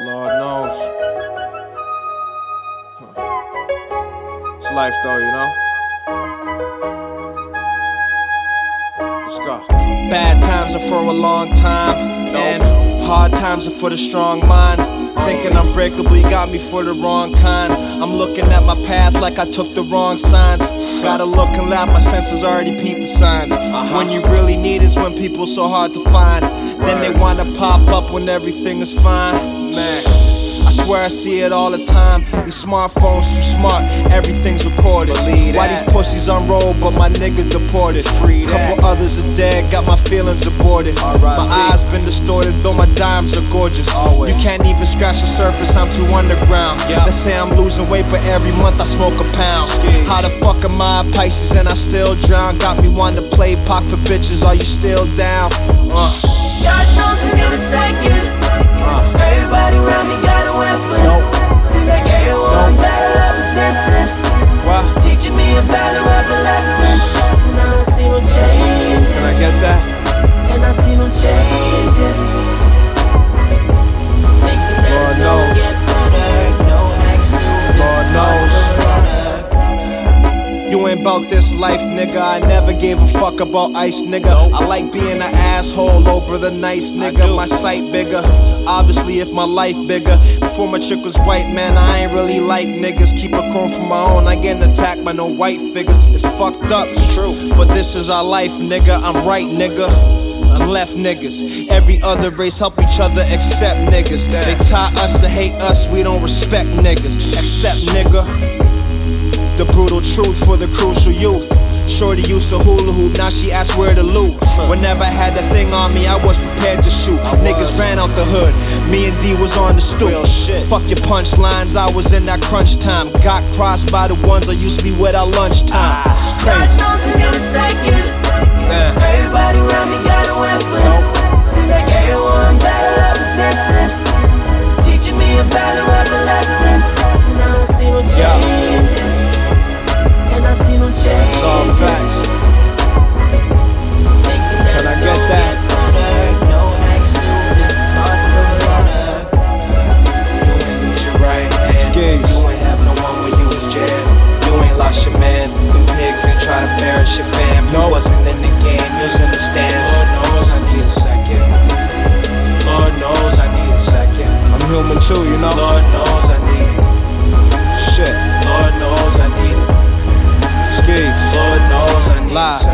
Lord knows. Huh. It's life though, you know? Let's go. Bad times are for a long time, and hard times are for the strong mind. Thinking I'm breakable, you got me for the wrong kind. I'm looking at my path like I took the wrong signs. Gotta look and laugh, my senses already peep the signs. Uh-huh. When you really need is when people so hard to find. Then they wanna pop up when everything is fine. Man. I swear I see it all the time. These smartphones too smart, everything's recorded. Why these pussies unrolled, but my nigga deported? Free Couple others are dead, got my feelings aborted. My eyes been distorted, though my dimes are gorgeous. You can't even scratch the surface, I'm too underground. They say I'm losing weight, but every month I smoke a pound. How the fuck am I a Pisces and I still drown? Got me wanting to play pop for bitches, are you still down? Uh. God knows I need a second. Everybody about this life, nigga. I never gave a fuck about ice, nigga. I like being an asshole over the nice nigga. My sight bigger. Obviously, if my life bigger. Before my chick was white, man, I ain't really like niggas. Keep a chrome for my own. I getting attacked by no white figures. It's fucked up, it's true. But this is our life, nigga. I'm right, nigga. I'm left niggas. Every other race help each other except niggas. They taught us to hate us, we don't respect niggas. Except nigga. The brutal truth for the crucial youth. Shorty used to hula hoop, now she asks where to loot. Whenever I had the thing on me, I was prepared to shoot. Niggas ran out the hood, me and D was on the stoop. Fuck your punchlines, I was in that crunch time. Got crossed by the ones I used to be with at lunchtime. It's crazy. Lord knows I need it. Shit. Lord knows I need it. Skates. Lord knows I need it.